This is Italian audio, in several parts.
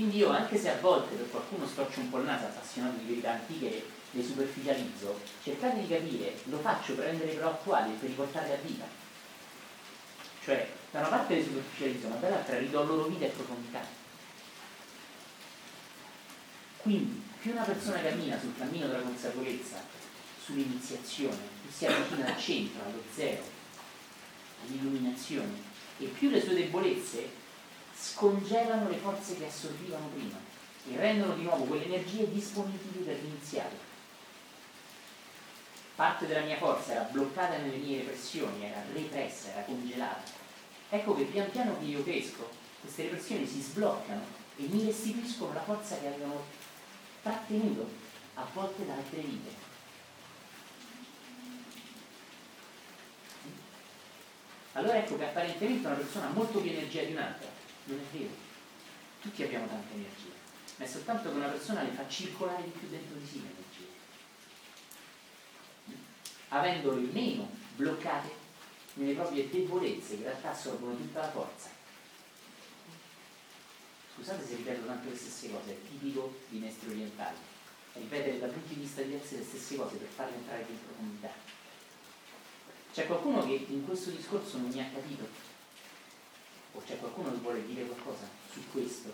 Quindi io, anche se a volte per qualcuno storcio un po' il naso appassionato di verità antiche, le superficializzo, cercate di capire, lo faccio per rendere però attuali e per riportarle a vita. Cioè, da una parte le superficializzo, ma dall'altra ridò loro vita e profondità. Quindi, più una persona cammina sul cammino della consapevolezza, sull'iniziazione, più si avvicina al centro, allo zero, all'illuminazione, e più le sue debolezze scongelano le forze che assorbivano prima e rendono di nuovo quelle energie disponibili per l'iniziale. Parte della mia forza era bloccata nelle mie repressioni, era repressa, era congelata. Ecco che pian piano che io cresco, queste repressioni si sbloccano e mi restituiscono la forza che avevano trattenuto a volte da altre vite. Allora ecco che apparentemente una persona ha molto più energia di un'altra, non è vero. Tutti abbiamo tanta energia, ma è soltanto che una persona le fa circolare di più dentro di sé l'energia. Avendole meno bloccate nelle proprie debolezze che in realtà assorbono tutta la forza. Scusate se ripeto tanto le stesse cose, è tipico di maestri orientali. Ripetere da punti di vista diversi le stesse cose per farle entrare più in profondità. C'è qualcuno che in questo discorso non mi ha capito? O c'è qualcuno che vuole dire qualcosa su questo?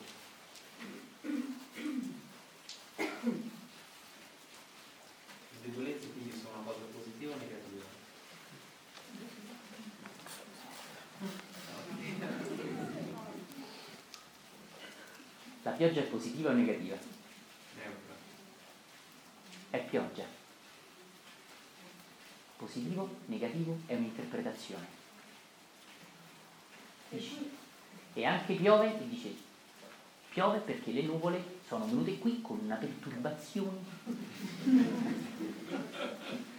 Le debolezze quindi sono una cosa positiva o negativa? La pioggia è positiva o negativa? Neutra. È pioggia. Positivo, negativo è un'interpretazione. Dici, E anche piove, ti dice, piove perché le nuvole sono venute qui con una perturbazione.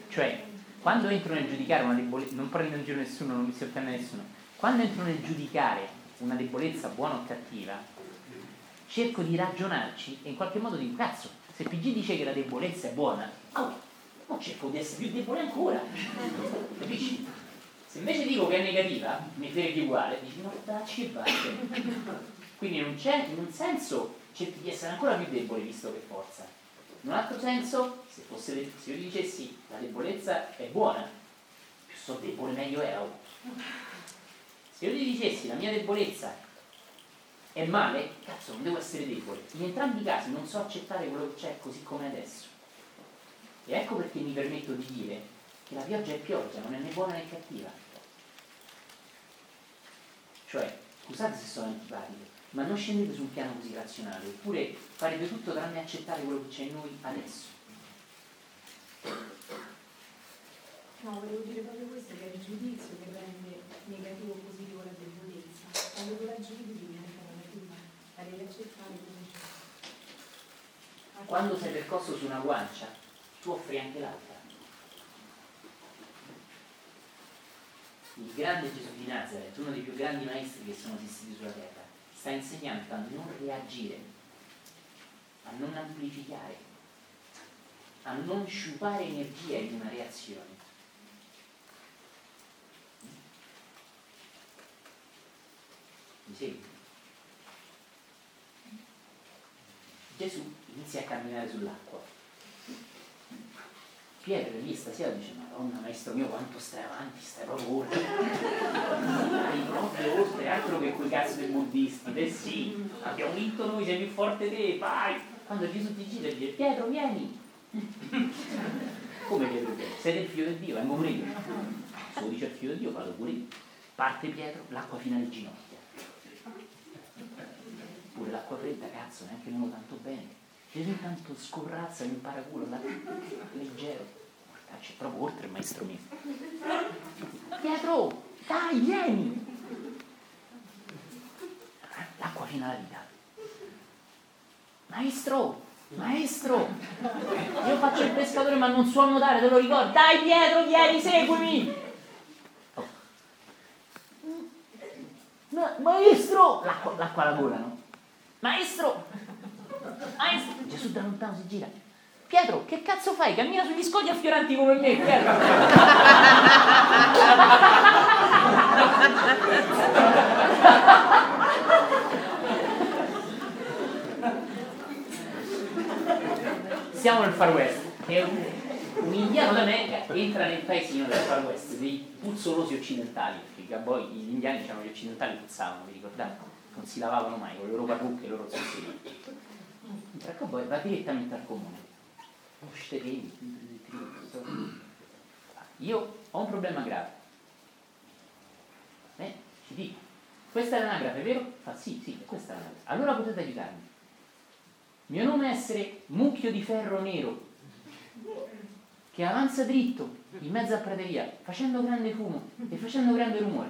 cioè, quando entro nel giudicare una debolezza, non prendo in giro nessuno, non mi si nessuno, quando entro nel giudicare una debolezza buona o cattiva, cerco di ragionarci e in qualche modo dico, cazzo, se PG dice che la debolezza è buona, oh, ma cerco di essere più debole ancora. Capisci? Se invece dico che è negativa, mi freghi uguale, dici no, dacci e. Quindi non c'è, in un senso cerchi di essere ancora più debole visto che forza. In un altro senso, se, fosse, se io dicessi la debolezza è buona, più so debole meglio è. oh. Se io gli dicessi la mia debolezza è male, cazzo, non devo essere debole. In entrambi i casi non so accettare quello che c'è così come adesso. E ecco perché mi permetto di dire che la pioggia è pioggia, non è né buona né cattiva. Cioè, scusate se sono antipatico, ma non scendete su un piano così razionale, oppure farete tutto tranne accettare quello che c'è in noi adesso. No, volevo dire proprio questo, che è il giudizio che rende negativo o positivo la debolezza. Quando tu la giudi diventa negativa, la devi accettare come c'è. Quando sei percosso su una guancia, tu offri anche l'altra. Il grande Gesù di Nazareth, uno dei più grandi maestri che sono esistiti sulla terra, sta insegnando a non reagire, a non amplificare, a non sciupare energia in una reazione. Mi segui? Gesù inizia a camminare sull'acqua. Pietro lì stasera dice, Madonna maestro mio quanto stai avanti, stai proprio oltre. Stai proprio oltre, altro che quei cazzo dei buddisti. Beh sì, abbiamo vinto noi, sei più forte te, vai! Quando Gesù ti gira e dice, Pietro vieni! Come Pietro? Sei il figlio di Dio, vengo pure io. Se lo dice il figlio di Dio, vado pure io. Parte Pietro, l'acqua fino alle ginocchia. Pure l'acqua fredda, cazzo, neanche non tanto bene. Gesù intanto scorrazza in paraculo, leggero. C'è proprio oltre il maestro mio. Pietro, dai, vieni! L'acqua fino alla vita. Maestro, maestro, io faccio il pescatore ma non so nuotare, te lo ricordi? Dai Pietro, vieni, seguimi! Oh. Ma- maestro! L'acqua, l'acqua alla gola, no? Maestro! Maestro! Gesù da lontano si gira. Pietro, che cazzo fai? Cammina sugli scogli affioranti come me, Pietro! stiamo nel Far West. È un, un indiano d'America entra nel paesino del Far West, dei puzzolosi occidentali, perché poi gli indiani dicevano gli occidentali puzzavano, vi ricordate? Non si lavavano mai con le loro parrucche e i loro. Entra a poi va direttamente al comune. Io ho un problema grave. Eh, ci dico. Questa è l'anagrafe, vero? Fa sì, sì, questa è l'anagrafe. Allora potete aiutarmi. Mio nome è essere mucchio di ferro nero che avanza dritto in mezzo a prateria facendo grande fumo e facendo grande rumore.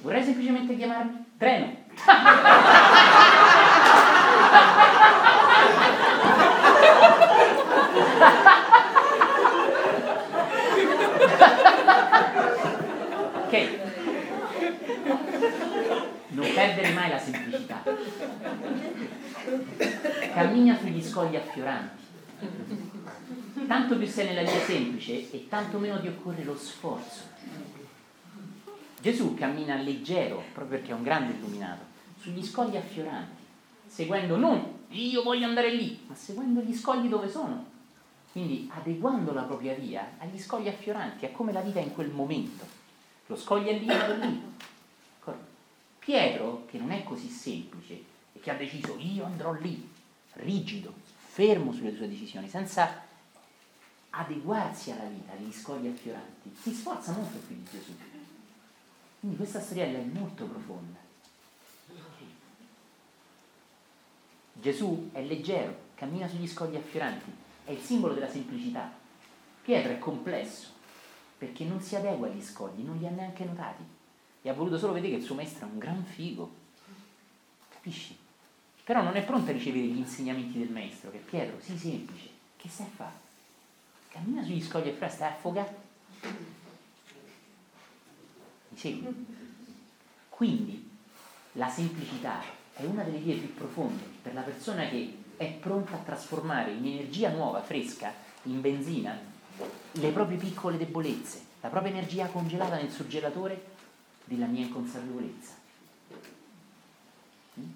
Vorrei semplicemente chiamarmi treno. ok? Non perdere mai la semplicità. Cammina sugli scogli affioranti. Tanto più sei nella via semplice e tanto meno ti occorre lo sforzo. Gesù cammina leggero, proprio perché è un grande illuminato, sugli scogli affioranti, seguendo non io voglio andare lì, ma seguendo gli scogli dove sono. Quindi adeguando la propria via agli scogli affioranti, a come la vita è in quel momento. Lo lì, vado lì. Pietro, che non è così semplice e che ha deciso io andrò lì, rigido, fermo sulle sue decisioni, senza adeguarsi alla vita, agli scogli affioranti, si sforza molto più di Gesù. Quindi questa storiella è molto profonda. Gesù è leggero, cammina sugli scogli affioranti, è il simbolo della semplicità. Pietro è complesso, perché non si adegua agli scogli, non li ha neanche notati e ha voluto solo vedere che il suo maestro è un gran figo. Capisci? Però non è pronto a ricevere gli insegnamenti del maestro, che Pietro, sii semplice. Che sai fare? Cammina sugli scogli e fra, stai affogato. Mi segui? Quindi la semplicità è una delle vie più profonde per la persona che è pronta a trasformare in energia nuova, fresca, in benzina, le proprie piccole debolezze, la propria energia congelata nel surgelatore della mia inconsapevolezza. Mm?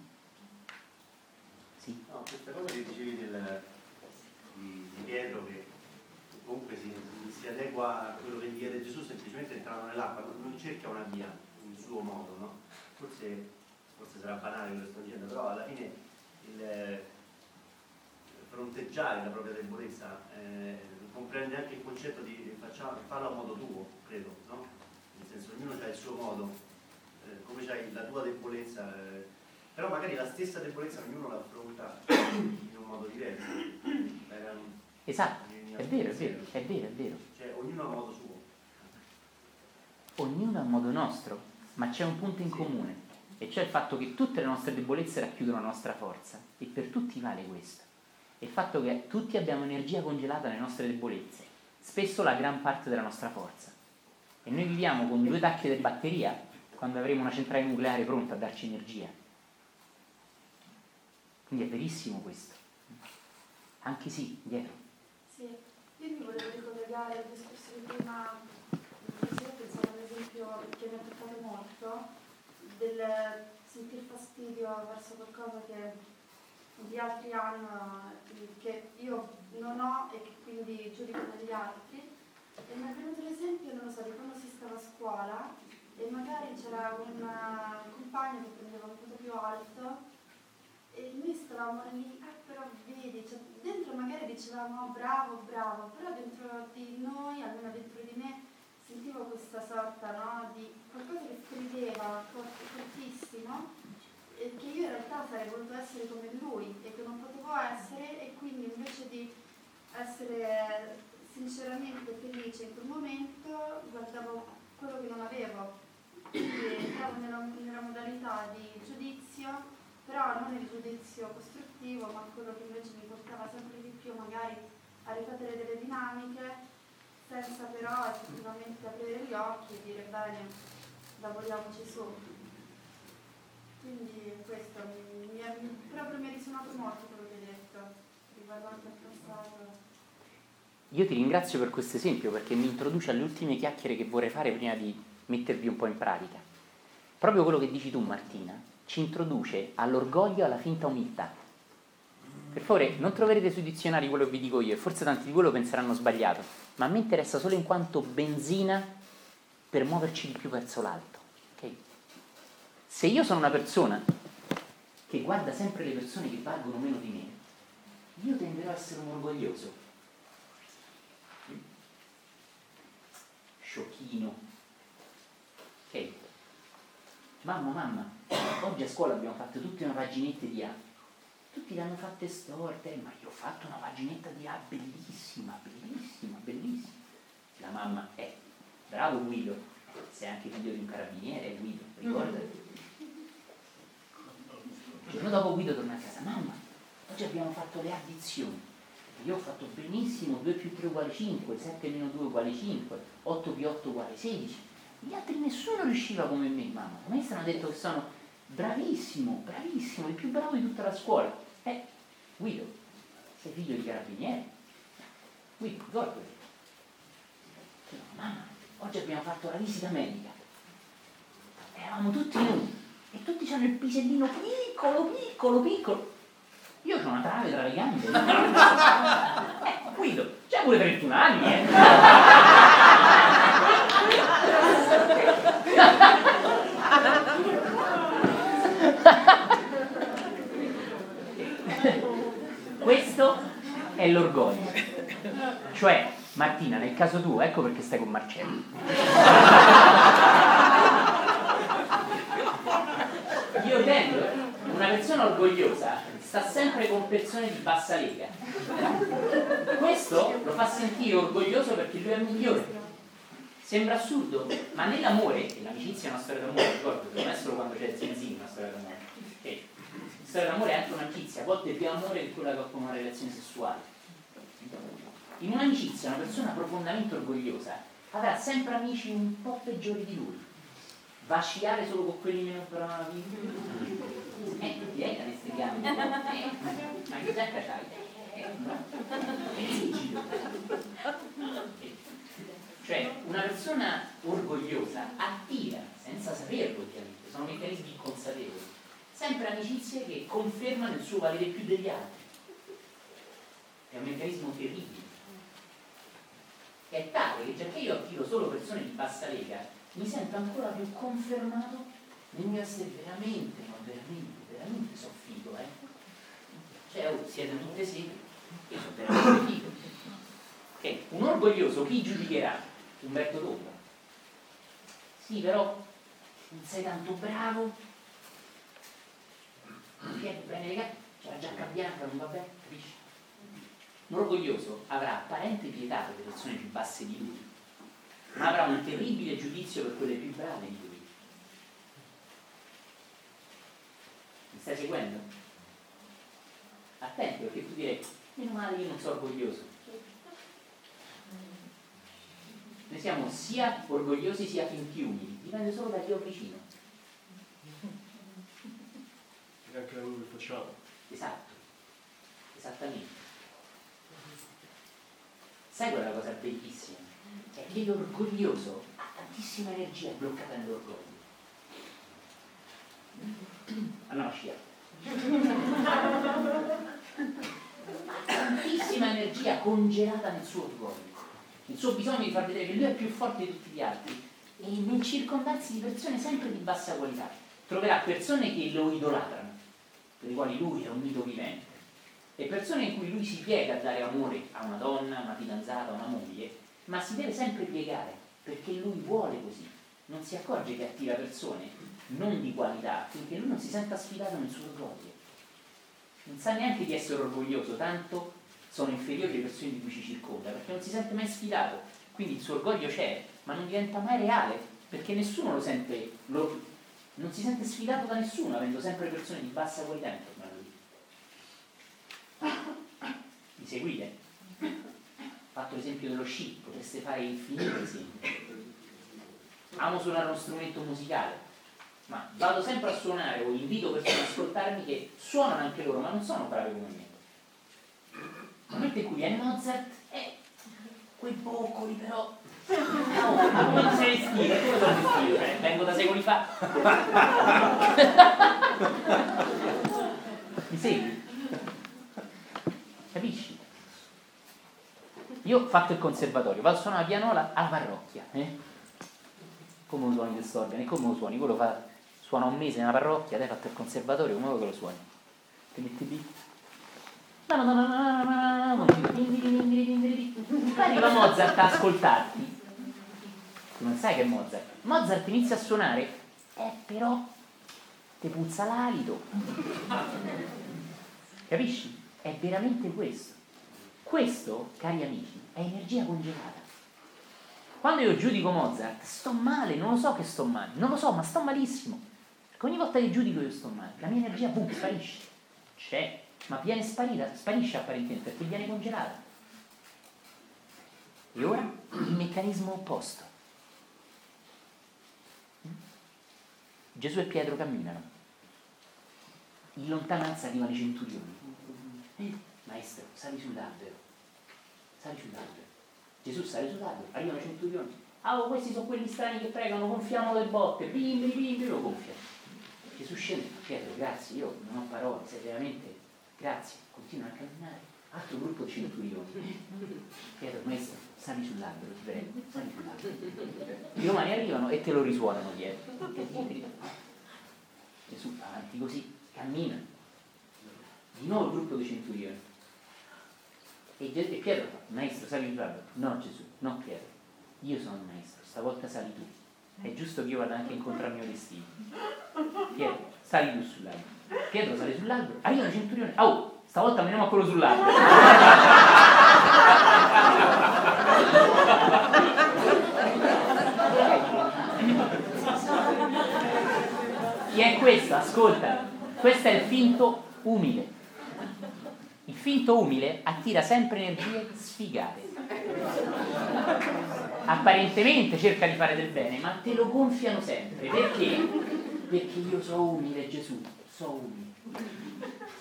Sì? No, questa cosa che dicevi del, di, Pietro che comunque si, si, adegua a quello che gli chiede Gesù semplicemente entrando nell'acqua, non cerca una via, un suo modo, no? Forse, forse sarà banale quello che sto dicendo, però alla fine il fronteggiare la propria debolezza eh, comprende anche il concetto di facciamo, farlo a modo tuo, credo, no? senso ognuno ha il suo modo, eh, come c'hai la tua debolezza, eh, però magari la stessa debolezza ognuno l'affronta in un modo diverso. esatto, è vero, è vero, è vero, è vero. Cioè ognuno ha un modo suo. Ognuno ha un modo nostro, ma c'è un punto in comune, e cioè il fatto che tutte le nostre debolezze racchiudono la nostra forza, e per tutti vale questo. Il fatto che tutti abbiamo energia congelata nelle nostre debolezze, spesso la gran parte della nostra forza. E noi viviamo con due tacche di batteria quando avremo una centrale nucleare pronta a darci energia. Quindi è verissimo questo. Anche sì, dietro. Sì, io mi volevo ricollegare al discorso di prima, pensavo ad esempio che mi ha toccato molto, del sentire fastidio verso qualcosa che gli altri hanno, che io non ho e che quindi giudico negli altri. E mi è venuto l'esempio, non lo so, di quando si stava a scuola e magari c'era un compagno che prendeva un voto più alto e noi stavamo lì, ah però vedi, cioè, dentro magari dicevamo bravo, bravo, però dentro di noi, almeno dentro di me, sentivo questa sorta no, di qualcosa che strideva fortissimo che io in realtà sarei voluto essere come lui e che non potevo essere e quindi invece di essere sinceramente felice in quel momento, guardavo quello che non avevo, quindi entravo nella, nella modalità di giudizio, però non il giudizio costruttivo, ma quello che invece mi portava sempre di più magari a ripetere delle dinamiche senza però effettivamente aprire gli occhi e dire bene, lavoriamoci su. Quindi questo mi, mi, proprio mi ha risuonato molto quello che hai detto, riguardante al passato. Io ti ringrazio per questo esempio perché mi introduce alle ultime chiacchiere che vorrei fare prima di mettervi un po' in pratica. Proprio quello che dici tu Martina ci introduce all'orgoglio e alla finta umiltà. Per favore, non troverete sui dizionari quello che vi dico io, e forse tanti di voi lo penseranno sbagliato, ma a me interessa solo in quanto benzina per muoverci di più verso l'alto. Se io sono una persona che guarda sempre le persone che valgono meno di me, io tenderò a essere un orgoglioso. Sciocchino. Ok? Mamma, mamma, oggi a scuola abbiamo fatto tutte una paginetta di A. Tutti le hanno fatte storte, ma io ho fatto una paginetta di A bellissima, bellissima, bellissima. La mamma è, bravo Guido, sei anche figlio di un carabiniere, Guido, ricordati. Il giorno dopo Guido torna a casa, mamma, oggi abbiamo fatto le addizioni. Io ho fatto benissimo, 2 più 3 uguale 5, 7 meno 2 uguale 5, 8 più 8 uguale 16. Gli altri nessuno riusciva come me, mamma. A me hanno detto che sono bravissimo, bravissimo, il più bravo di tutta la scuola. Eh, Guido, sei figlio di carabiniere? Guido, ricordati. Mamma, oggi abbiamo fatto la visita medica. Eravamo tutti nudi e tutti hanno il pisellino piccolo, piccolo, piccolo. Io ho una trave tra le gambe. eh, Guido, c'è pure 31 anni, eh. Questo è l'orgoglio. Cioè, Martina, nel caso tuo, ecco perché stai con Marcello. Io tendo, una persona orgogliosa sta sempre con persone di bassa lega. Questo lo fa sentire orgoglioso perché lui è migliore. Sembra assurdo, ma nell'amore, e l'amicizia è una storia d'amore, ricordo, non è solo quando c'è Zenzino una storia d'amore. Okay. La storia d'amore è anche un'amicizia, a volte più amore di quella che ho con una relazione sessuale. In un'amicizia una persona profondamente orgogliosa avrà sempre amici un po' peggiori di lui. Va a sciare solo con quelli meno bravi. Eh, vieni a queste gambe. Eh, ma che giacca c'hai? Eh. Cioè, una persona orgogliosa attira, senza saperlo ovviamente, sono meccanismi inconsapevoli, sempre amicizie che confermano il suo valere più degli altri. È un meccanismo terribile. È tale che già che io attiro solo persone di bassa lega, mi sento ancora più confermato nel mio essere veramente, ma veramente, veramente so figo, eh. Cioè, oh, siete tutte sì, io sono veramente figo. Okay. Un orgoglioso chi giudicherà? Umberto Tomba. Sì, però non sei tanto bravo. Tieni, prendi le gambe, c'è la giacca bianca, non va bene, capisci? Un orgoglioso avrà apparente pietà per le persone più basse di lui, ma avrà un terribile giudizio per quelle più brave di lui. Mi stai seguendo? Attento perché tu direi, meno male io non sono orgoglioso. Noi siamo sia orgogliosi sia finti umili, dipende solo da chi ho vicino. E anche da quello che facciamo. Esatto, esattamente. Sai quella cosa bellissima? È che l'orgoglioso ha tantissima energia bloccata nell'orgoglio. Andiamo a sciare. Tantissima energia congelata nel suo orgoglio il suo bisogno di far vedere che lui è più forte di tutti gli altri e nel circondarsi di persone sempre di bassa qualità troverà persone che lo idolatrano per i quali lui è un mito vivente e persone in cui lui si piega a dare amore a una donna, una fidanzata, una moglie ma si deve sempre piegare perché lui vuole così non si accorge che attira persone non di qualità finché lui non si senta sfidato nel suo orgoglio non sa neanche di essere orgoglioso tanto sono inferiori alle persone di cui ci circonda, perché non si sente mai sfidato, quindi il suo orgoglio c'è, ma non diventa mai reale, perché nessuno lo sente, lo, non si sente sfidato da nessuno, avendo sempre persone di bassa qualità intorno a lui. Mi seguite? Fatto l'esempio dello sci, potreste fare infiniti esempi. Amo suonare uno strumento musicale, ma vado sempre a suonare o invito persone ad ascoltarmi che suonano anche loro, ma non sono bravi come me nel momento in cui viene Mozart, eh, quei boccoli però. No, ma come ti sei vestito? Come sono vestito? Eh, vengo da secoli fa. Mi segui? Capisci? Io ho fatto il conservatorio, vado a suonare la pianola alla parrocchia. Eh? Come lo suoni questo organo? E come lo suoni? Quello fa, suona un mese nella parrocchia, te hai fatto il conservatorio, come vuoi che lo suoni? Ti metti lì? Poi arriva Mozart a ascoltarti. Tu non sai che è Mozart. Mozart inizia a suonare, eh però ti puzza l'alito. Capisci? È veramente questo. Questo, cari amici, è energia congelata. Quando io giudico Mozart, sto male, non lo so che sto male, non lo so, ma sto malissimo. Perché ogni volta che giudico io sto male, la mia energia, boom, sparisce. C'è, ma viene sparita, sparisce apparentemente perché viene congelata. E ora il meccanismo opposto. Gesù e Pietro camminano. In lontananza arrivano i centurioni. Eh, maestro, sali sull'albero. Sali sull'albero. Gesù sale sull'albero, arrivano i centurioni. Ah, oh, questi sono quelli strani che pregano, gonfiamo le botte, bimbi, bimbi, lo gonfia. Gesù scende, Pietro, grazie, io non ho parole, sei veramente, grazie, continua a camminare. Altro gruppo di centurioni. Pietro, maestro, sali sull'albero, ti prego, sali sull'albero. I romani arrivano e te lo risuonano dietro. Gesù avanti così, cammina. Di nuovo il gruppo di centurioni. E, e Pietro fa, maestro, sali sull'albero. No Gesù, no Pietro, io sono il maestro, stavolta sali tu. È giusto che io vada anche incontro al mio destino. Pietro, sali tu sull'albero. Pietro sale sull'albero, arriva il centurione, oh, stavolta andiamo a quello sull'albero. Chi è questo? Ascolta, questo è il finto umile. Il finto umile attira sempre energie sfigate. Apparentemente cerca di fare del bene, ma te lo gonfiano sempre. Perché? Perché io sono umile, Gesù, sono umile.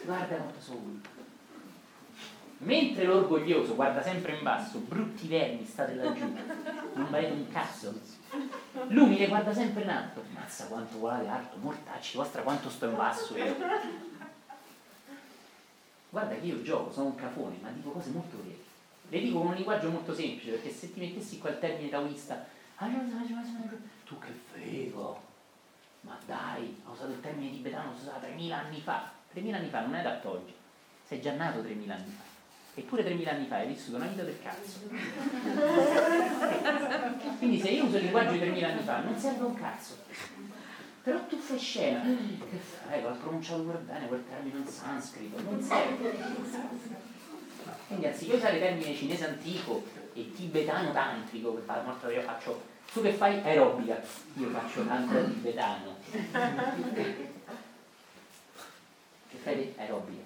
Guarda quanto sono umile. Mentre l'orgoglioso guarda sempre in basso, brutti vermi, state laggiù, non valete un cazzo. L'umile guarda sempre in alto, mazza quanto volate alto, mortacci, vostra quanto sto in basso io. Guarda che io gioco, sono un cafone, ma dico cose molto vere. Le dico con un linguaggio molto semplice, perché se ti mettessi qua il termine taoista, tu che frego, ma dai, ho usato il termine tibetano, l'ho usato 3.000 anni fa. 3.000 anni fa non è da oggi, sei già nato 3.000 anni fa. Eppure 3.000 anni fa hai vissuto una vita del cazzo. Quindi se io uso il linguaggio di 3.000 anni fa non serve un cazzo. Però tu fai scena, che fai, ho pronunciato pure bene quel termine in sanscrito, non serve. Quindi anziché usare il termine cinese antico e tibetano tantrico, che fa, molto io faccio, tu che fai? Aerobica, io faccio tantra tibetano. Che fai? Aerobica,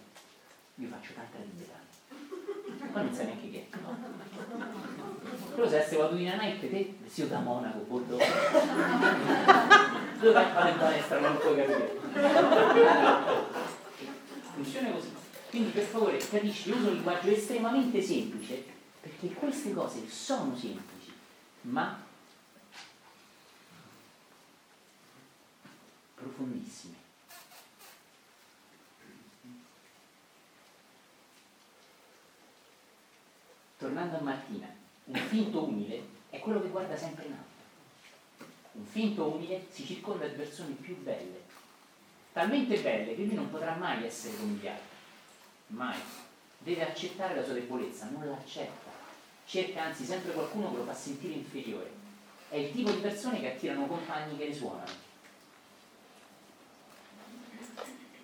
io faccio tantra tibetano. Ma non sai neanche che è. Però se essere vado in Nike, te, vestito da monaco, bordo. Dove fate in palestra, non puoi capire. Funziona così. Quindi per favore capisci, io uso un linguaggio estremamente semplice, perché queste cose sono semplici, ma profondissime. Tornando a Martina, un finto umile è quello che guarda sempre in alto. Un finto umile si circonda di persone più belle, talmente belle che lui non potrà mai essere come gli altri. Mai. Deve accettare la sua debolezza, non l'accetta. Cerca anzi sempre qualcuno che lo fa sentire inferiore. È il tipo di persone che attirano compagni che risuonano.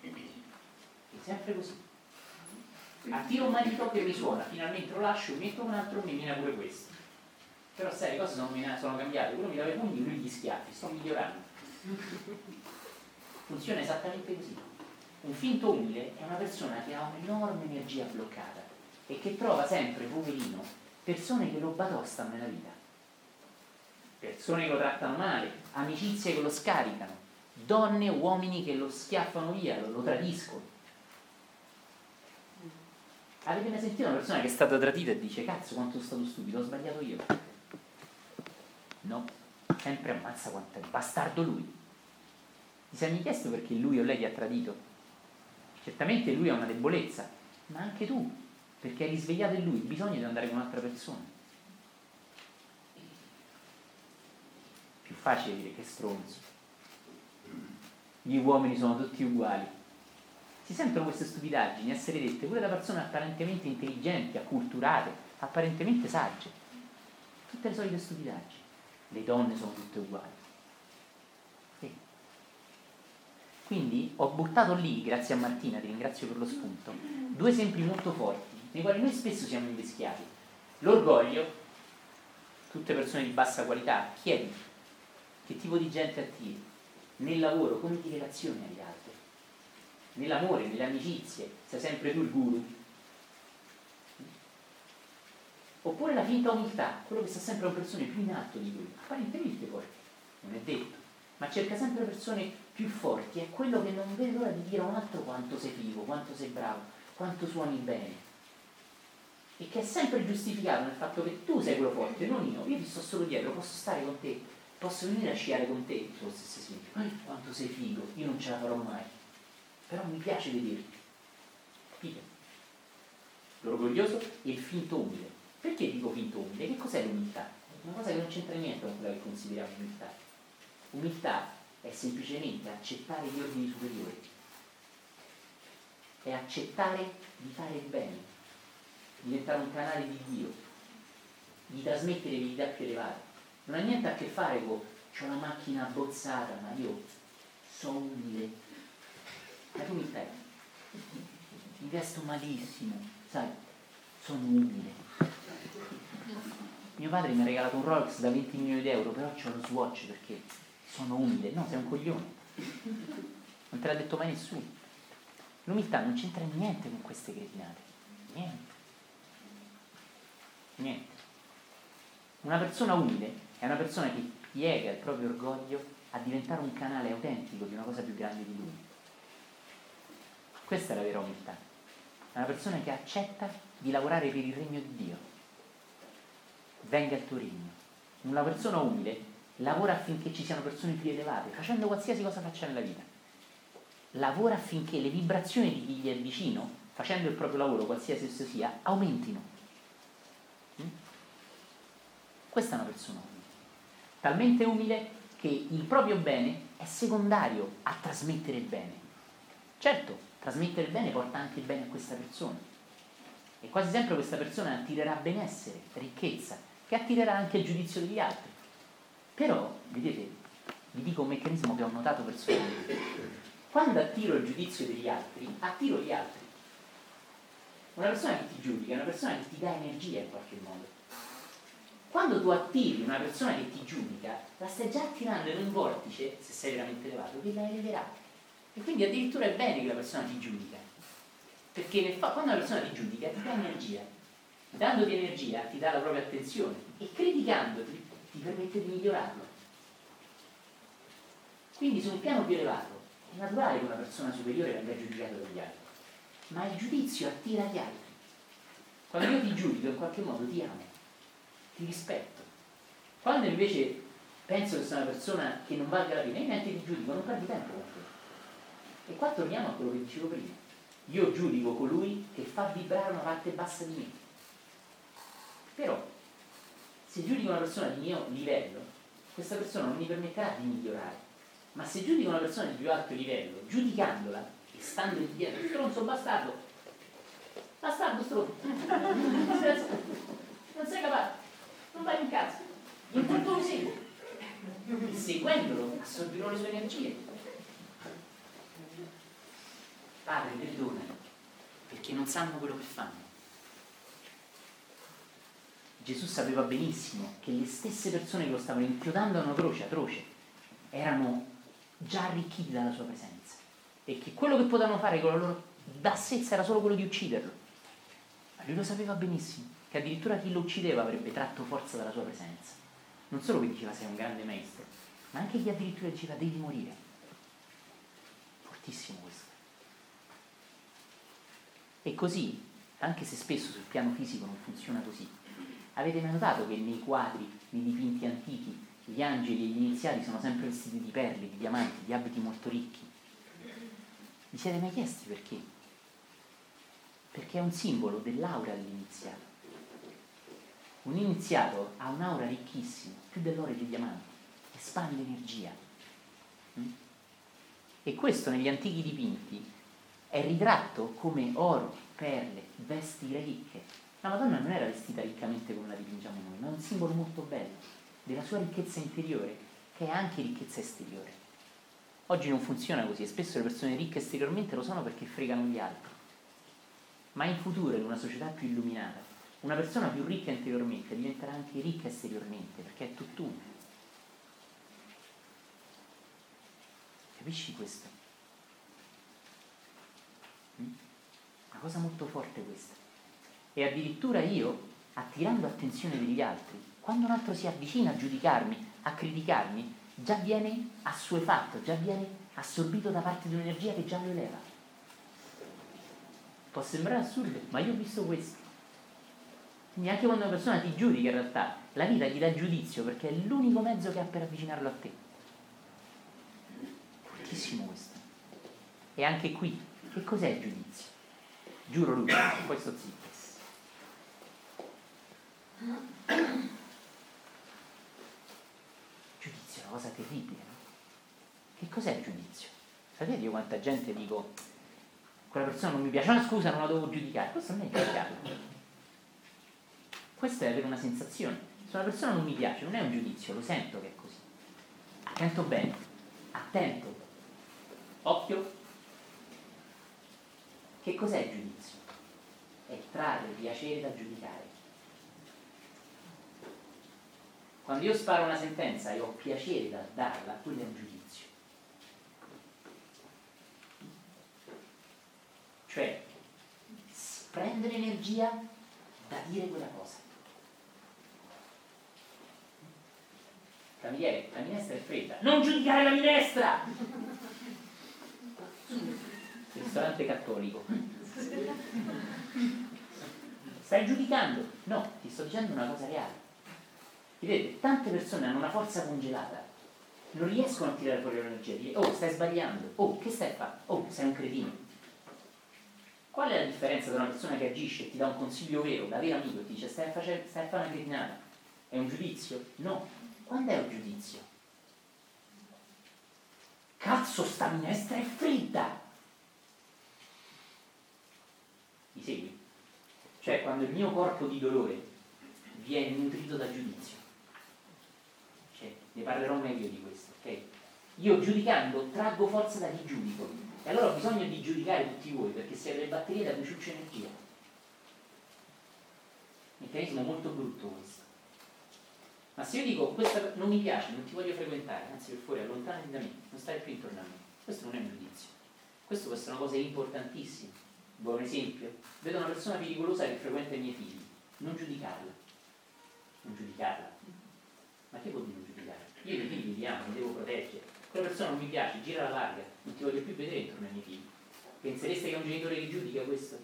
È sempre così. Attiro un marito che mi suona, finalmente lo lascio, metto un altro, mi mina pure questo. Però sai, le cose sono, sono cambiate, uno mi dava i pugni, lui gli schiaffi, sto migliorando. Funziona esattamente così. Un finto umile è una persona che ha un'enorme energia bloccata e che trova sempre, poverino, persone che lo batostano nella vita. Persone che lo trattano male, amicizie che lo scaricano, donne e uomini che lo schiaffano via, lo, lo tradiscono. Avete mai sentito una persona che è stata tradita e dice cazzo quanto sono stato stupido, ho sbagliato io? No, sempre ammazza quanto è bastardo lui. Ti sei mai chiesto perché lui o lei ti ha tradito? Certamente lui ha una debolezza, ma anche tu. perché hai risvegliato in lui il bisogno di andare con un'altra persona. Più facile dire che stronzo. Gli uomini sono tutti uguali. Si sentono queste stupidaggini essere dette pure da persone apparentemente intelligenti, acculturate, apparentemente sagge. Tutte le solite stupidaggini. Le donne sono tutte uguali. Sì. Quindi ho buttato lì, grazie a Martina, ti ringrazio per lo spunto, due esempi molto forti, nei quali noi spesso siamo inveschiati. L'orgoglio, tutte persone di bassa qualità, chiedi che tipo di gente attiri, nel lavoro come ti relazioni agli altri, nell'amore, nelle amicizie, sei sempre tu il guru. Oppure la finta umiltà, quello che sta sempre con persone più in alto di lui, apparentemente poi, non è detto, ma cerca sempre persone più forti, è quello che non vede l'ora di dire a un altro quanto sei figo, quanto sei bravo, quanto suoni bene. E che è sempre giustificato nel fatto che tu sei quello forte, non io, io ti sto solo dietro, posso stare con te, posso venire a sciare con te, stesso esempio, ma quanto sei figo, io non ce la farò mai, però mi piace vederti, capite? L'orgoglioso e il finto umile. Perché dico finto umile? Che cos'è l'umiltà? Una cosa che non c'entra niente con quella che consideriamo umiltà. Umiltà è semplicemente accettare gli ordini superiori, è accettare di fare il bene, diventare un canale di Dio, di trasmettere verità più elevate non ha niente a che fare con c'ho una macchina abbozzata, ma io sono umile. Ma tu mi stai? Mi vesto malissimo, sai, sono umile. Mio padre mi ha regalato un Rolex da 20 milioni di euro, però c'ho lo Swatch perché sono umile. No, sei un coglione. Non te l'ha detto mai nessuno. L'umiltà non c'entra niente con queste cretinate. Niente. Niente. Una persona umile è una persona che piega il proprio orgoglio a diventare un canale autentico di una cosa più grande di lui. Questa è la vera umiltà. È una persona che accetta di lavorare per il regno di Dio. Venga il tuo regno. Una persona umile lavora affinché ci siano persone più elevate, facendo qualsiasi cosa faccia nella vita. Lavora affinché le vibrazioni di chi gli è vicino, facendo il proprio lavoro, qualsiasi esso sia, aumentino. Mm? Questa è una persona umile talmente umile che il proprio bene è secondario a trasmettere il bene. Certo, trasmettere il bene porta anche il bene a questa persona. E quasi sempre questa persona attirerà benessere, ricchezza, che attirerà anche il giudizio degli altri. Però, vedete, vi dico un meccanismo che ho notato personalmente. Quando attiro il giudizio degli altri, attiro gli altri. Una persona che ti giudica è una persona che ti dà energia in qualche modo. Quando tu attiri una persona che ti giudica, la stai già attirando in un vortice, se sei veramente elevato, che la eleverà. E quindi addirittura è bene che la persona ti giudica. Perché fa, quando una persona ti giudica ti dà energia. Dandoti energia ti dà la propria attenzione e criticandoti ti permette di migliorarlo. Quindi su un piano più elevato è naturale che una persona superiore venga giudicata dagli altri, ma il giudizio attira gli altri. Quando io ti giudico in qualche modo ti amo ti rispetto. Quando invece penso che sei una persona che non valga la pena, io neanche ti giudico, non perdi tempo con te. E qua torniamo a quello che dicevo prima. Io giudico colui che fa vibrare una parte bassa di me. Però, se giudico una persona di mio livello, questa persona non mi permetterà di migliorare. Ma se giudico una persona di più alto livello, giudicandola e stando dietro, stronzo bastardo, bastardo stronzo, non sei capace non vai in casa. In quanto lo segui. E seguendolo assorbirò le sue energie. Padre, perdona, perché non sanno quello che fanno. Gesù sapeva benissimo che le stesse persone che lo stavano inchiodando a una croce atroce erano già arricchiti dalla sua presenza e che quello che potevano fare con la loro bassezza era solo quello di ucciderlo. Ma lui lo sapeva benissimo che addirittura chi lo uccideva avrebbe tratto forza dalla sua presenza. Non solo che diceva sei un grande maestro, ma anche chi addirittura diceva devi morire. Fortissimo questo. E così, anche se spesso sul piano fisico non funziona così, avete mai notato che nei quadri, nei dipinti antichi, gli angeli e gli iniziati sono sempre vestiti di perle, di diamanti, di abiti molto ricchi? Vi siete mai chiesti perché? Perché è un simbolo dell'aura dell'iniziato. Un iniziato ha un'aura ricchissima, più dell'oro e dei diamanti, espande energia. Mm? E questo negli antichi dipinti è ritratto come oro, perle, vesti ricche. La Madonna non era vestita riccamente come la dipingiamo noi, ma è un simbolo molto bello della sua ricchezza interiore, che è anche ricchezza esteriore. Oggi non funziona così e spesso le persone ricche esteriormente lo sono perché fregano gli altri. Ma in futuro, in una società più illuminata, una persona più ricca interiormente diventerà anche ricca esteriormente, perché è tutt'uno. Capisci questo? Una cosa molto forte questa. E addirittura io, attirando attenzione degli altri, quando un altro si avvicina a giudicarmi, a criticarmi, già viene assuefatto, già viene assorbito da parte di un'energia che già lo eleva. Può sembrare assurdo, ma io ho visto questo. Quindi anche quando una persona ti giudica in realtà, la vita gli dà giudizio perché è l'unico mezzo che ha per avvicinarlo a te. Fortissimo questo. E anche qui, che cos'è il giudizio? Giuro Luca, poi sto. Giudizio è una cosa terribile, no? Che cos'è il giudizio? Sapete io quanta gente dico, quella persona non mi piace, ma scusa, non la devo giudicare. Questo non è giudicarlo. Questo è avere una sensazione. Se una persona non mi piace, non è un giudizio, lo sento che è così. Attento bene, attento. Occhio. Che cos'è il giudizio? È trarre piacere dal giudicare. Quando io sparo una sentenza e ho piacere dal darla, quello è un giudizio. Cioè, prendere energia da dire quella cosa. Cameriere, la minestra è fredda. Non giudicare la minestra! Ristorante cattolico. Stai giudicando? No, ti sto dicendo una cosa reale. Vedete, tante persone hanno una forza congelata, non riescono a tirare fuori l'energia, dire oh stai sbagliando, oh che stai a fare, oh sei un cretino. Qual è la differenza tra una persona che agisce e ti dà un consiglio vero, da vero amico, e ti dice stai a, fare, stai a fare una cretinata? È un giudizio? No. Quando è un giudizio? Cazzo, sta minestra è fredda! Mi segui? Cioè, quando il mio corpo di dolore viene nutrito da giudizio. Cioè, ne parlerò meglio di questo, ok? Io giudicando traggo forza da chi giudico. E allora ho bisogno di giudicare tutti voi, perché se le batterie da cui ciuccio energia. Meccanismo molto brutto questo. Ma se io dico questa non mi piace, non ti voglio frequentare, anzi per fuori, allontanati da me, non stare più intorno a me, questo non è un giudizio. Questo può essere una cosa importantissima. Buon esempio, vedo una persona pericolosa che frequenta i miei figli, non giudicarla. Non giudicarla. Ma che vuol dire non giudicarla? Io i miei figli li amo, li devo proteggere. Quella persona non mi piace, gira la larga, non ti voglio più vedere intorno ai miei figli. Pensereste che è un genitore che giudica questo?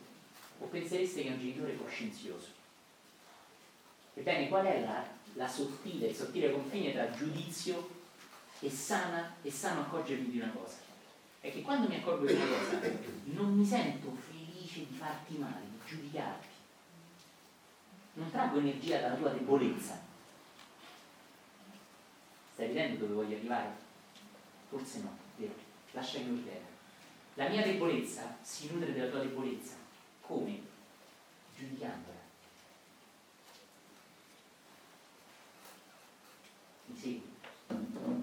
O pensereste che è un genitore coscienzioso? Ebbene, qual è la, la sottile, il sottile confine tra giudizio e sana e sano accorgermi di una cosa? È che quando mi accorgo di una cosa non mi sento felice di farti male, di giudicarti. Non traggo energia dalla tua debolezza. Stai vedendo dove voglio arrivare? Forse no, vero? Lasciami vedere. La mia debolezza si nutre della tua debolezza. Come? Giudicandola. Mi segui?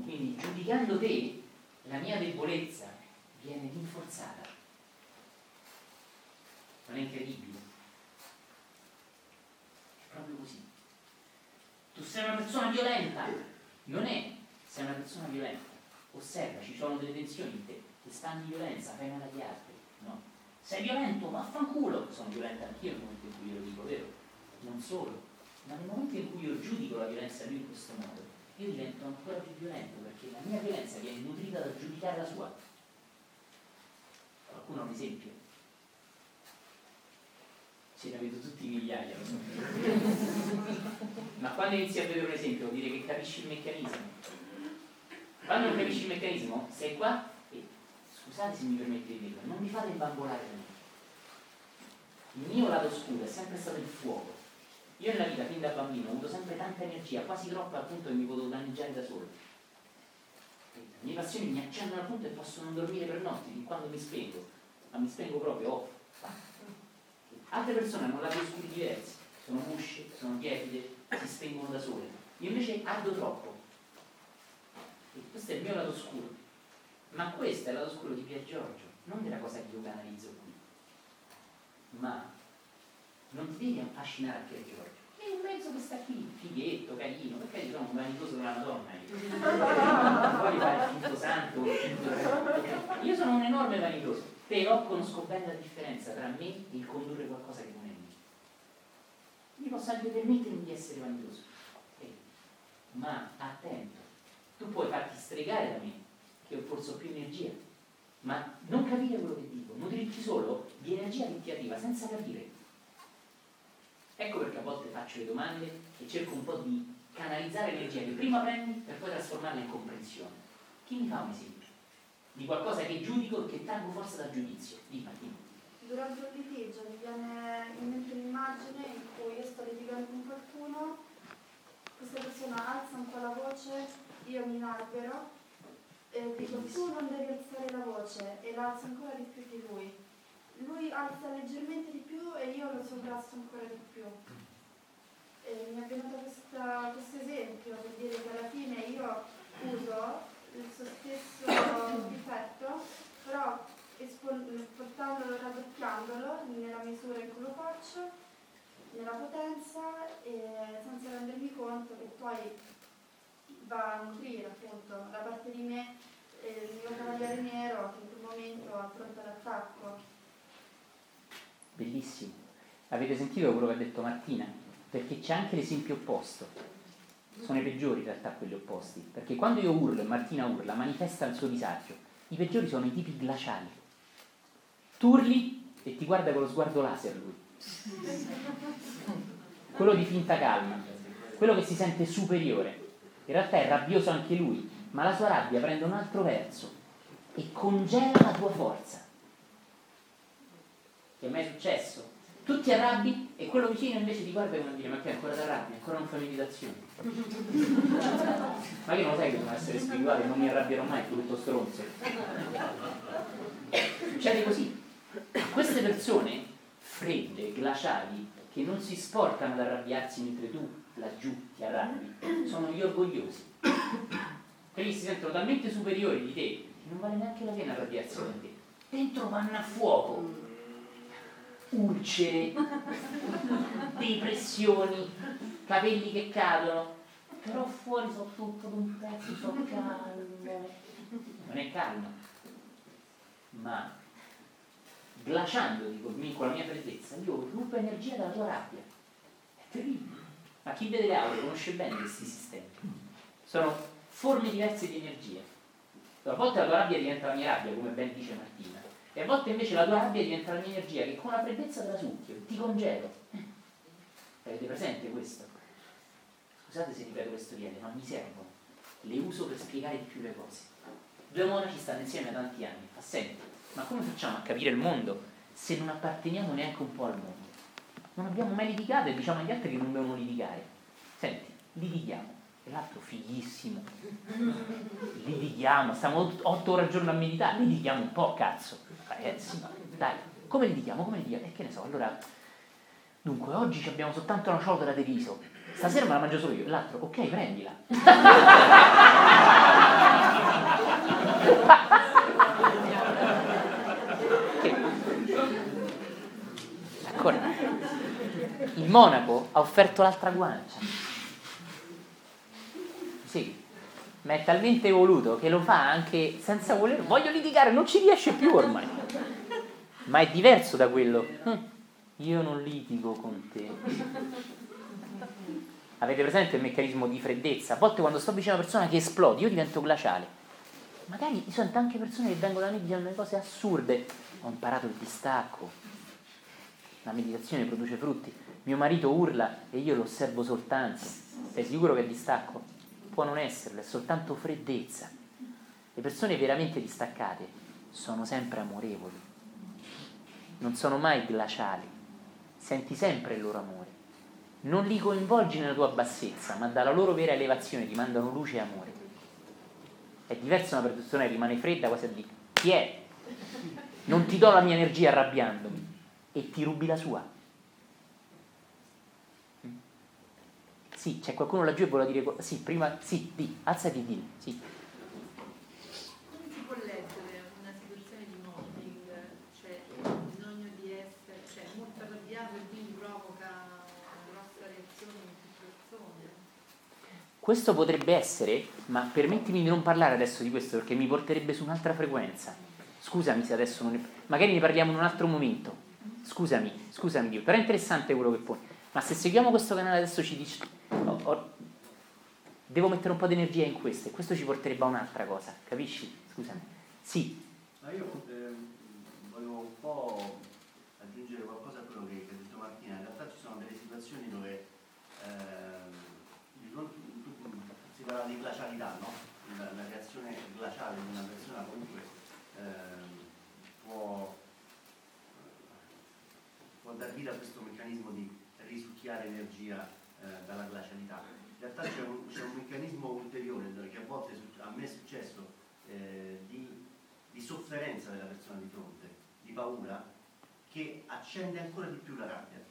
Quindi giudicando te, la mia debolezza viene rinforzata. Non è incredibile? È proprio così. Tu sei una persona violenta. Non è, sei una persona violenta. Osserva, ci sono delle tensioni in te, ti stanno di violenza, fai male agli altri. No. Sei violento, vaffanculo. Sono violenta anch'io nel momento in cui io lo dico, vero? Non solo. Ma nel momento in cui io giudico la violenza lui in questo modo, io divento ancora più violento perché la mia violenza viene nutrita dal giudicare la sua. Qualcuno ha un esempio? Ce ne vedo tutti migliaia, lo so. Ma quando inizi a vedere un esempio vuol dire che capisci il meccanismo. Quando non capisci il meccanismo, sei qua e scusate se mi permette di dirlo, non mi fate bambolare da me. Il mio lato oscuro è sempre stato il fuoco. Io nella vita, fin da bambino, ho avuto sempre tanta energia, quasi troppa al punto che mi potevo danneggiare da solo. Le mie passioni mi accendono al punto che posso non dormire per notti, fin quando mi spengo, ma mi spengo proprio off. Altre persone hanno lati oscuri diversi, sono musce, sono tiepide, si spengono da sole. Io invece ardo troppo. E questo è il mio lato oscuro. Ma questo è il lato oscuro di Pier Giorgio, non della cosa che io canalizzo qui. Ma non ti devi affascinare a Pier Giorgio. È un mezzo che sta qui, fighetto, carino, perché io sono un vanitoso della Madonna. Io. Non voglio fare il finto santo. Io sono un enorme vanitoso, però conosco bene la differenza tra me e il condurre qualcosa che non è mio. Mi posso anche permettermi di essere vanitoso. Ok? Ma attento, tu puoi farti stregare da me, che forse ho più energia, ma non capire quello che dico, nutrirti solo di energia che ti arriva senza capire. Ecco perché a volte faccio le domande e cerco un po' di canalizzare l'energia che prima prendi per poi trasformarla in comprensione. Chi mi fa un esempio? Di qualcosa che giudico e che traggo forza dal giudizio. Di Martino. Durante un litigio mi viene in mente un'immagine in cui io sto litigando con qualcuno, questa persona alza un po' la voce, io mi inalbero e dico tu non devi alzare la voce e la alzo ancora di più di lui. Lui alza leggermente di più e io lo sovrasto ancora di più. E mi è venuto questo esempio per dire che alla fine io uso il suo stesso difetto, però portandolo, raddoppiandolo nella misura in cui lo faccio, nella potenza e senza rendermi conto che poi va a nutrire appunto la parte di me, eh, il mio cavaliere nero che in quel momento affronta l'attacco. Bellissimo. Avete sentito quello che ha detto Martina? Perché c'è anche l'esempio opposto. Sono i peggiori in realtà quelli opposti. Perché quando io urlo e Martina urla, manifesta il suo disagio. I peggiori sono i tipi glaciali. Tu urli e ti guarda con lo sguardo laser lui. Quello di finta calma. Quello che si sente superiore. In realtà è rabbioso anche lui, ma la sua rabbia prende un altro verso e congela la tua forza. Ti è mai successo? Tu ti arrabbi e quello vicino invece ti guarda come dire ma che ancora ti arrabbi, ancora non fai meditazione. ma non lo sai che devo essere spirituale, non mi arrabbierò mai, tu tutto stronzo. Succede così. Queste persone fredde, glaciali, che non si sporcano ad arrabbiarsi mentre tu laggiù ti arrabbi, sono gli orgogliosi. Quelli si sentono talmente superiori di te che non vale neanche la pena arrabbiarsi con te. Dentro vanno a fuoco ulcere, depressioni, capelli che cadono, però fuori so tutto d'un pezzo, so calmo. Non è calmo, ma glaciandoti con la mia freddezza, io rubo energia dalla tua rabbia. È terribile. Ma chi vede le aule conosce bene questi sistemi. Sono forme diverse di energia. A volte la tua rabbia diventa la mia rabbia, come ben dice Martina. E a volte invece la tua rabbia diventa la mia energia che con la freddezza te la succhio, ti congelo. Avete presente questo? Scusate se ripeto questo riene, ma mi servono. Le uso per spiegare di più le cose. Due monaci stanno insieme da tanti anni. Fa senti, ma come facciamo a capire il mondo se non apparteniamo neanche un po' al mondo? Non abbiamo mai litigato e diciamo agli altri che non devono litigare. Senti, litighiamo. E l'altro fighissimo. Litighiamo, stiamo otto ore al giorno a meditare, litighiamo un po', cazzo. Eh, sì, dai, come litighiamo? Come litighiamo? E che ne so, allora. Dunque, oggi abbiamo soltanto una ciotola di riso. Stasera me la mangio solo io. L'altro, ok, prendila. Ancora. Il monaco ha offerto l'altra guancia. Sì, ma è talmente evoluto che lo fa anche senza voler. Voglio litigare, non ci riesce più ormai. Ma è diverso da quello. "Hm, Io non litigo con te. Avete presente il meccanismo di freddezza? A volte quando sto vicino a una persona che esplode, io divento glaciale. Magari ci sono anche persone che vengono da me e dicono cose assurde. Ho imparato il distacco. La meditazione produce frutti. Mio marito urla e io lo osservo soltanto. Sei sicuro che è distacco? Può non esserlo, è soltanto freddezza. Le persone veramente distaccate sono sempre amorevoli, non sono mai glaciali. senti sempre il loro amore. Non li coinvolgi nella tua bassezza, ma dalla loro vera elevazione ti mandano luce e amore. È diverso una persona che rimane fredda quasi a dire chi è? Non ti do la mia energia arrabbiandomi e ti rubi la sua. Sì, c'è qualcuno laggiù e vuole dire sì, prima sì, di, alzati e di, sì. Come si può leggere una situazione di mobbing, cioè il bisogno di essere, cioè molto arrabbiato e quindi provoca una grossa reazione in più persone? Questo potrebbe essere, ma permettimi di non parlare adesso di questo perché mi porterebbe su un'altra frequenza. Scusami se adesso non ne... magari ne parliamo in un altro momento. Scusami, scusami Dio, però è interessante quello che poni. Ma se seguiamo questo canale adesso ci dice oh, oh, devo mettere un po' di energia in questo e questo ci porterebbe a un'altra cosa, capisci? Scusami. Sì. Ma io eh, volevo un po' aggiungere qualcosa a quello che, che ha detto Martina. In realtà ci sono delle situazioni dove eh, si parla glacialità, no? La, la, reazione glaciale di una persona comunque eh, può, può dar vita a questo meccanismo di risucchiare energia eh, dalla glacialità. In realtà c'è un, c'è un, meccanismo ulteriore che a volte a me è successo eh, di, di, sofferenza della persona di fronte, di paura, che accende ancora di più la rabbia.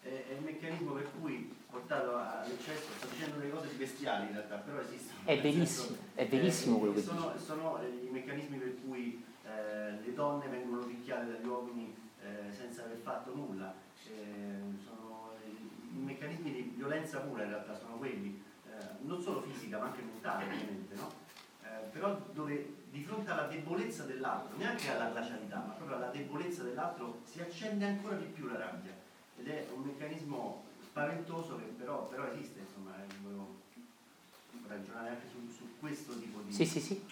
È, è il meccanismo per cui portato all'eccesso, sto dicendo delle cose bestiali in realtà, però esistono. È verissimo, è verissimo eh, quello che sono, dici. Sono i meccanismi per cui eh, le donne vengono picchiate dagli uomini eh, senza aver fatto nulla. Eh, sono i meccanismi di violenza pura in realtà sono quelli, eh, non solo fisica ma anche mentale ovviamente, no? eh, però dove di fronte alla debolezza dell'altro, neanche alla glacialità, ma proprio alla debolezza dell'altro si accende ancora di più la rabbia ed è un meccanismo spaventoso che però, però esiste, insomma, eh, volevo ragionare anche su, su, questo tipo di sì, sì, sì.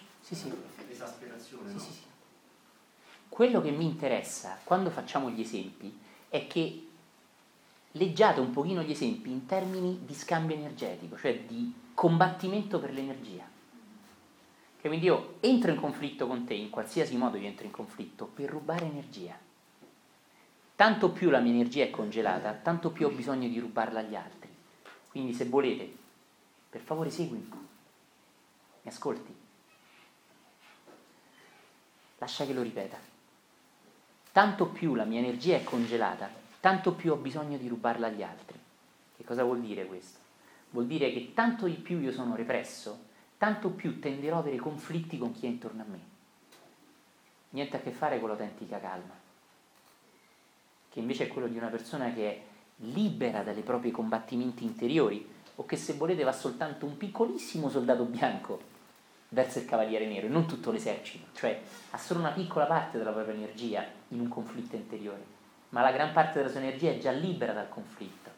Esasperazione. Sì, no? sì, sì. Quello che mi interessa quando facciamo gli esempi è che leggiate un pochino gli esempi in termini di scambio energetico, cioè di combattimento per l'energia. Che quindi io entro in conflitto con te, in qualsiasi modo io entro in conflitto, per rubare energia. Tanto più la mia energia è congelata, tanto più ho bisogno di rubarla agli altri. Quindi se volete, per favore seguimi. Mi ascolti? Lascia che lo ripeta. Tanto più la mia energia è congelata, tanto più ho bisogno di rubarla agli altri. Che cosa vuol dire questo? Vuol dire che tanto di più io sono represso, tanto più tenderò ad avere conflitti con chi è intorno a me. Niente a che fare con l'autentica calma, che invece è quello di una persona che è libera dalle proprie combattimenti interiori o che se volete va soltanto un piccolissimo soldato bianco verso il cavaliere nero e non tutto l'esercito, cioè ha solo una piccola parte della propria energia in un conflitto interiore ma la gran parte della sua energia è già libera dal conflitto.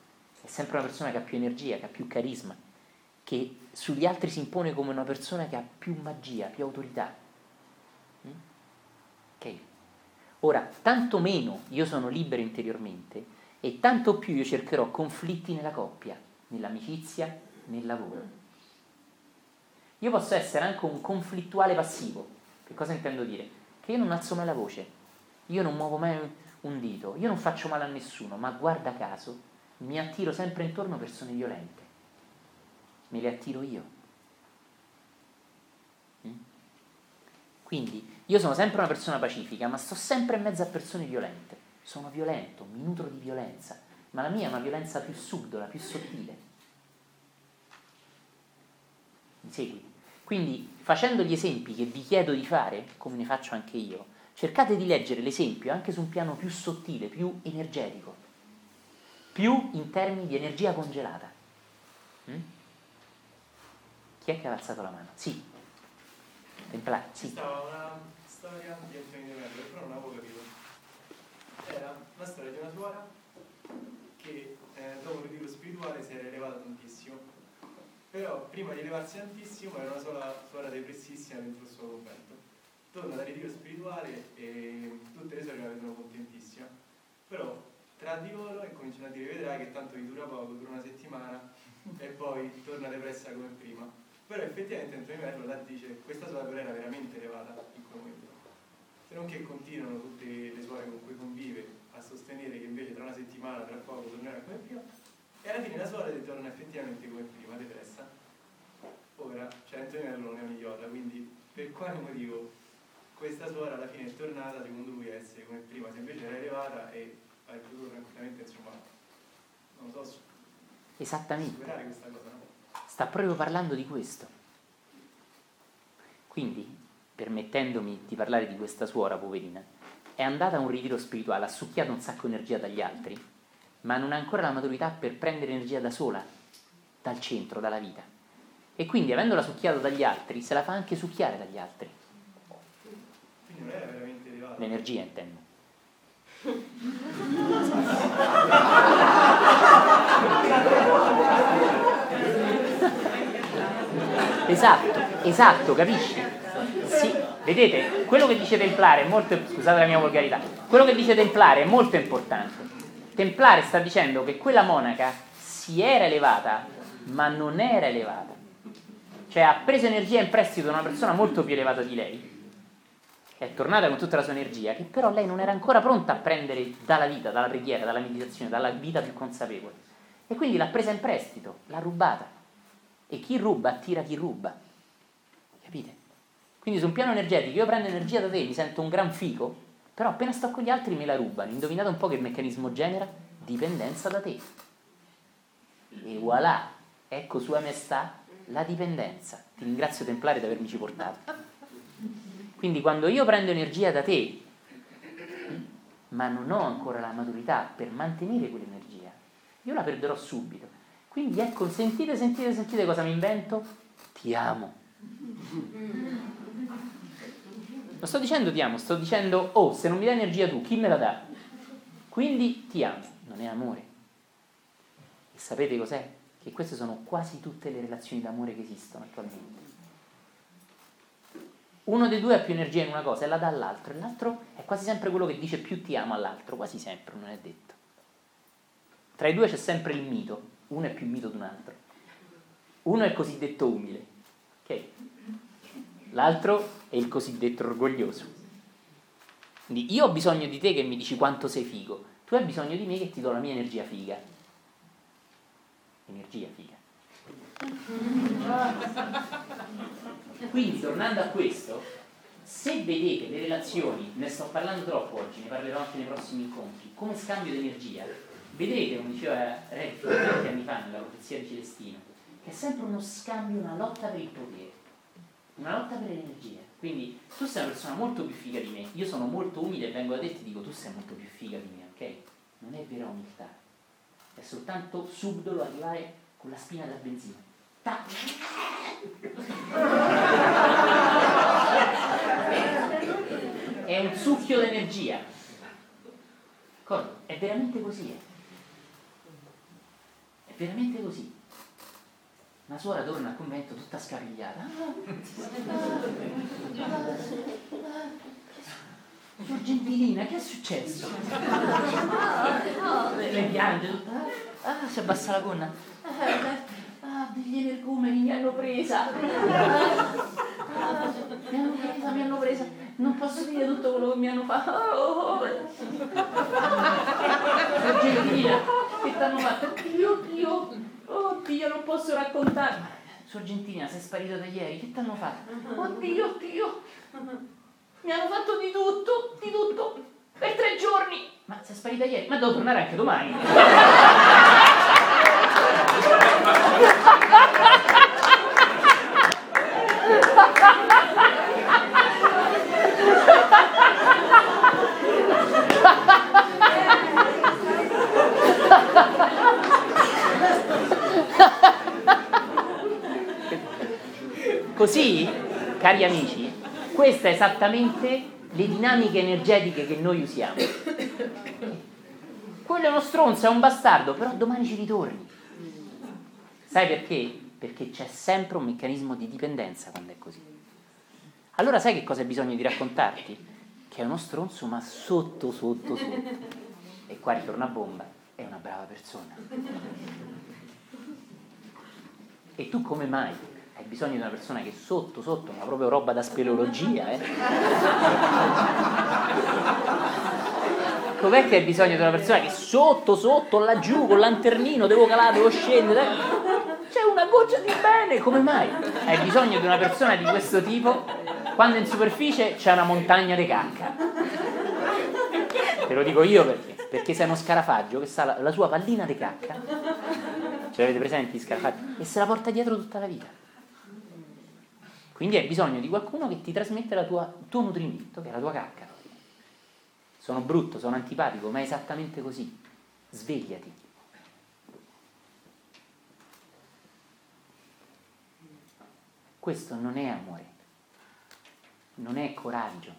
È sempre una persona che ha più energia, che ha più carisma, che sugli altri si impone come una persona che ha più magia, più autorità. Mm? Ok? Ora, tanto meno io sono libero interiormente e tanto più io cercherò conflitti nella coppia, nell'amicizia, nel lavoro. Io posso essere anche un conflittuale passivo. Che cosa intendo dire? Che io non alzo mai la voce, io non muovo mai un dito. Io non faccio male a nessuno, ma guarda caso mi attiro sempre intorno persone violente. Me le attiro io. Mm? Quindi io sono sempre una persona pacifica, ma sto sempre in mezzo a persone violente. Sono violento, mi nutro di violenza, ma la mia è una violenza più subdola, più sottile. Mi segui? Quindi facendo gli esempi che vi chiedo di fare, come ne faccio anche io, cercate di leggere l'esempio anche su un piano più sottile, più energetico, più in termini di energia congelata. Mm? Chi è che ha alzato la mano? Sì. Templare, sì. Stava una storia di Antonio Mello, però non avevo capito. Era una storia di una suora che eh, dopo il ritiro spirituale si era elevata tantissimo, però prima di elevarsi tantissimo era una sola suora depressissima dentro il suo convento torna dal ritiro spirituale e tutte le sorelle la vedono contentissima. Però tra di loro incominciano a dire vedrai che tanto vi dura poco, dura una settimana e poi torna depressa come prima. Però effettivamente Antonio Merlo là dice questa suora era veramente elevata in quel momento. Se non che continuano tutte le suore con cui convive a sostenere che invece tra una settimana, tra poco, tornerà come prima, e alla fine la suora ritorna effettivamente come prima, depressa. Ora, cioè Antonello non è un idiota, quindi per quale motivo questa suora alla fine è tornata secondo lui a essere come prima, se invece era elevata e ha potuto tranquillamente, insomma, non so, Esattamente. superare questa cosa? Sta proprio parlando di questo. Quindi, permettendomi di parlare di questa suora, poverina, è andata a un ritiro spirituale, ha succhiato un sacco di energia dagli altri, ma non ha ancora la maturità per prendere energia da sola, dal centro, dalla vita. E quindi, avendola succhiato dagli altri, se la fa anche succhiare dagli altri. Quindi non era veramente elevata. L'energia intendo. Esatto, esatto, capisci? Sì, vedete, quello che dice Templare è molto, scusate la mia volgarità, quello che dice Templare è molto importante. Templare sta dicendo che quella monaca si era elevata, ma non era elevata. Cioè ha preso energia in prestito da una persona molto più elevata di lei, è tornata con tutta la sua energia, che però lei non era ancora pronta a prendere dalla vita, dalla preghiera, dalla meditazione, dalla vita più consapevole. E quindi l'ha presa in prestito, l'ha rubata. E chi ruba attira chi ruba. Capite? Quindi su un piano energetico io prendo energia da te, mi sento un gran fico, però appena sto con gli altri me la rubano. Indovinate un po' che meccanismo genera? Dipendenza da te. E voilà, ecco sua maestà la dipendenza. Ti ringrazio Templare di avermici portato. Quindi quando io prendo energia da te, ma non ho ancora la maturità per mantenere quell'energia, io la perderò subito. Quindi ecco, sentite, sentite, sentite cosa mi invento? Ti amo. Non sto dicendo ti amo, sto dicendo, oh, se non mi dai energia tu, chi me la dà? Quindi ti amo. Non è amore. E sapete cos'è? Che queste sono quasi tutte le relazioni d'amore che esistono attualmente. Uno dei due ha più energia in una cosa e la dà all'altro, e l'altro è quasi sempre quello che dice più ti amo all'altro, quasi sempre, non è detto. Tra i due c'è sempre il mito, uno è più mito di un altro. Uno è il cosiddetto umile, ok? L'altro è il cosiddetto orgoglioso. Quindi io ho bisogno di te che mi dici quanto sei figo, tu hai bisogno di me che ti do la mia energia figa. Energia figa. Quindi tornando a questo, se vedete le relazioni, ne sto parlando troppo oggi, ne parlerò anche nei prossimi incontri, come scambio di energia, vedrete, come diceva Redfield tanti anni fa nella profezia di Celestino, che è sempre uno scambio, una lotta per il potere, una lotta per l'energia. Quindi tu sei una persona molto più figa di me, io sono molto umile e vengo da te e ti dico tu sei molto più figa di me, ok? Non è vera umiltà, è soltanto subdolo arrivare con la spina da benzina. Tac. È un succhio d'energia. D'accordo? È veramente così. eh. Veramente così. Una suora torna al convento tutta scapigliata. Suor Gentilina, che è successo? Lei piange tutta. Ah, si abbassa la gonna. Ah, degli energumeni mi hanno presa. Ah, mi hanno presa, mi hanno presa. Non posso dire tutto quello che mi hanno fatto. Oh, Suor Gentilina, hanno fatto? Oddio, oddio, oddio, non posso raccontare. Ma, Suor Gentilina, sei sparito da ieri, che ti hanno fatto? Oddio, oddio. Mi hanno fatto di tutto, di tutto, per tre giorni. Ma sei sparita ieri? Ma devo tornare anche domani. Così, cari amici, queste è esattamente le dinamiche energetiche che noi usiamo. Quello è uno stronzo, è un bastardo, però domani ci ritorni. Sai perché? Perché c'è sempre un meccanismo di dipendenza quando è così. Allora sai che cosa hai bisogno di raccontarti? Che è uno stronzo ma sotto, sotto, sotto. E qua ritorna a bomba, è una brava persona. E tu come mai hai bisogno di una persona che sotto, sotto, ma proprio roba da speleologia, eh? Com'è che hai bisogno di una persona che sotto, sotto, laggiù, con lanternino, devo calare, devo scendere? C'è una goccia di bene, come mai? Hai bisogno di una persona di questo tipo quando in superficie c'è una montagna di cacca. Te lo dico io perché? Perché sei uno scarafaggio che sa la, la sua pallina di cacca. Ce l'avete presenti, scarafaggio? E se la porta dietro tutta la vita. Quindi hai bisogno di qualcuno che ti trasmette tua, il tuo nutrimento, che è la tua cacca. Sono brutto, sono antipatico, ma è esattamente così. Svegliati. Questo non è amore, non è coraggio,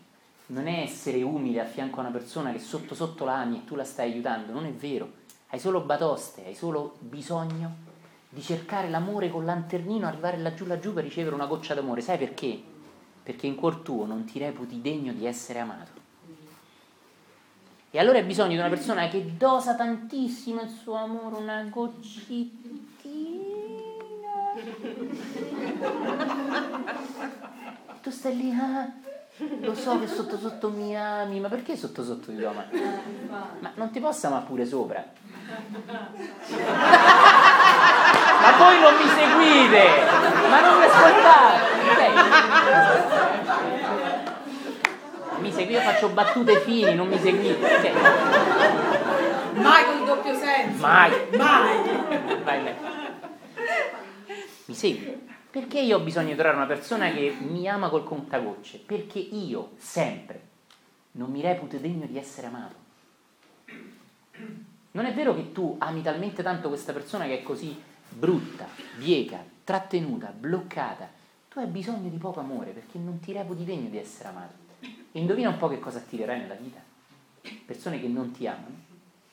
non è essere umile a fianco a una persona che sotto sotto la ami e tu la stai aiutando, non è vero. Hai solo batoste, hai solo bisogno di cercare l'amore con lanternino, arrivare laggiù laggiù per ricevere una goccia d'amore. Sai perché? Perché in cuor tuo non ti reputi degno di essere amato. E allora hai bisogno di una persona che dosa tantissimo il suo amore, una goccettina. tu stai lì, ah, lo so che sotto sotto mi ami, ma perché sotto sotto ti do? Ma non ti posso amare pure sopra? Ma voi non mi seguite, ma non mi ascoltate. Mi seguite, faccio battute fini, non mi seguite. Cioè. Mai con doppio senso. Mai. Mai. Vai, vai. Mi segui? Perché io ho bisogno di trovare una persona che mi ama col contagocce? Perché io, sempre, non mi reputo degno di essere amato. Non è vero che tu ami talmente tanto questa persona che è così brutta, bieca, trattenuta, bloccata. Tu hai bisogno di poco amore perché non ti reputi degno di essere amato. E indovina un po' che cosa attirerai nella vita. Persone che non ti amano,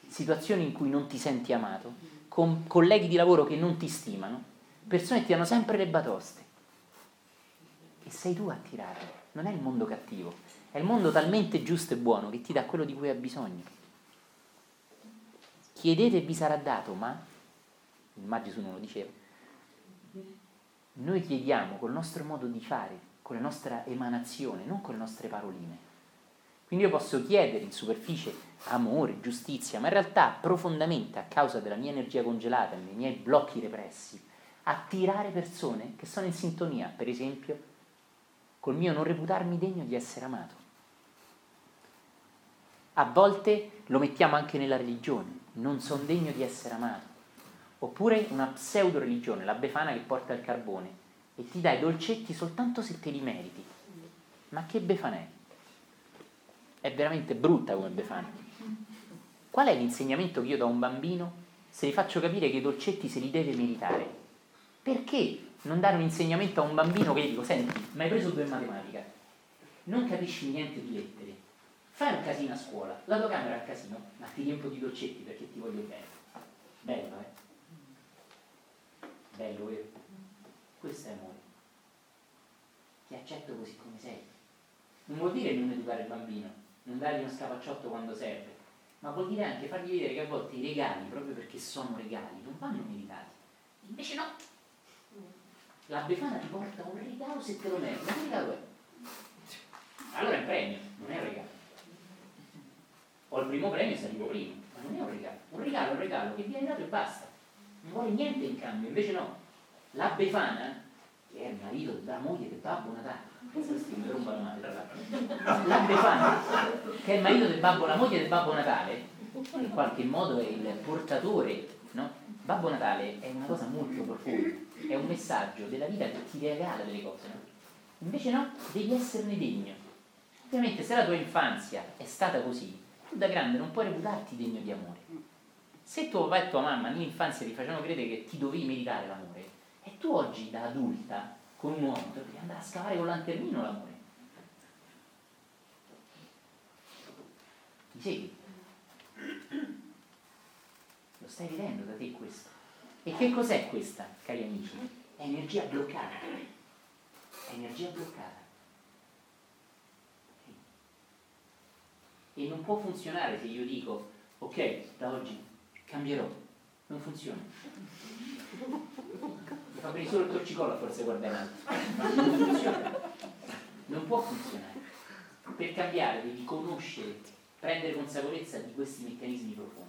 situazioni in cui non ti senti amato, colleghi di lavoro che non ti stimano, persone che ti danno sempre le batoste. E sei tu a tirarle, non è il mondo cattivo, è il mondo talmente giusto e buono che ti dà quello di cui hai bisogno. Chiedete e vi sarà dato, ma, Maggi su non lo diceva, noi chiediamo col nostro modo di fare, con la nostra emanazione, non con le nostre paroline. Quindi io posso chiedere in superficie amore, giustizia, ma in realtà profondamente a causa della mia energia congelata, dei miei blocchi repressi, attirare persone che sono in sintonia, per esempio, col mio non reputarmi degno di essere amato. A volte lo mettiamo anche nella religione, non sono degno di essere amato. Oppure una pseudo religione, la befana che porta il carbone e ti dai dolcetti soltanto se te li meriti. Ma che befana è? È veramente brutta come befana. Qual è l'insegnamento che io do a un bambino se gli faccio capire che i dolcetti se li deve meritare? Perché non dare un insegnamento a un bambino che gli dico, senti, ma hai preso due in matematica, non capisci niente di lettere, fai un casino a scuola, la tua camera è a casino, ma ti riempio di dolcetti perché ti voglio bene. Bello, eh? Bello, vero? Questo è amore. Ti accetto così come sei. Non vuol dire non educare il bambino, non dargli uno scapacciotto quando serve, ma vuol dire anche fargli vedere che a volte i regali, proprio perché sono regali, non vanno meritati. Invece no, la Befana ti porta un regalo se te lo meriti. Ma che regalo è? Allora è un premio, non è un regalo. Ho il primo premio se arrivo primo, ma non è un regalo. Un regalo è un regalo che viene dato e basta. Non vuole niente in cambio, invece no. La Befana, che è il marito della moglie del Babbo Natale, la Befana, che è il marito del Babbo, la moglie del Babbo Natale, in qualche modo è il portatore, no? Babbo Natale è una cosa molto profonda è un messaggio della vita che ti regala delle cose, no? Invece no, devi esserne degno. Ovviamente se la tua infanzia è stata così, tu da grande non puoi reputarti degno di amore. Se tuo papà e tua mamma nell'infanzia ti facevano credere che ti dovevi meritare l'amore, e tu oggi da adulta, con un uomo, devi andare a scavare con lanternino l'amore. Ti segui? Lo stai vedendo da te questo? E che cos'è questa, cari amici? È energia bloccata. È energia bloccata. E non può funzionare se io dico, ok, da oggi cambierò. Non funziona. Mi fa venire solo il torcicollo forse guardare. Non funziona. Non può funzionare. Per cambiare devi conoscere prendere consapevolezza di questi meccanismi profondi.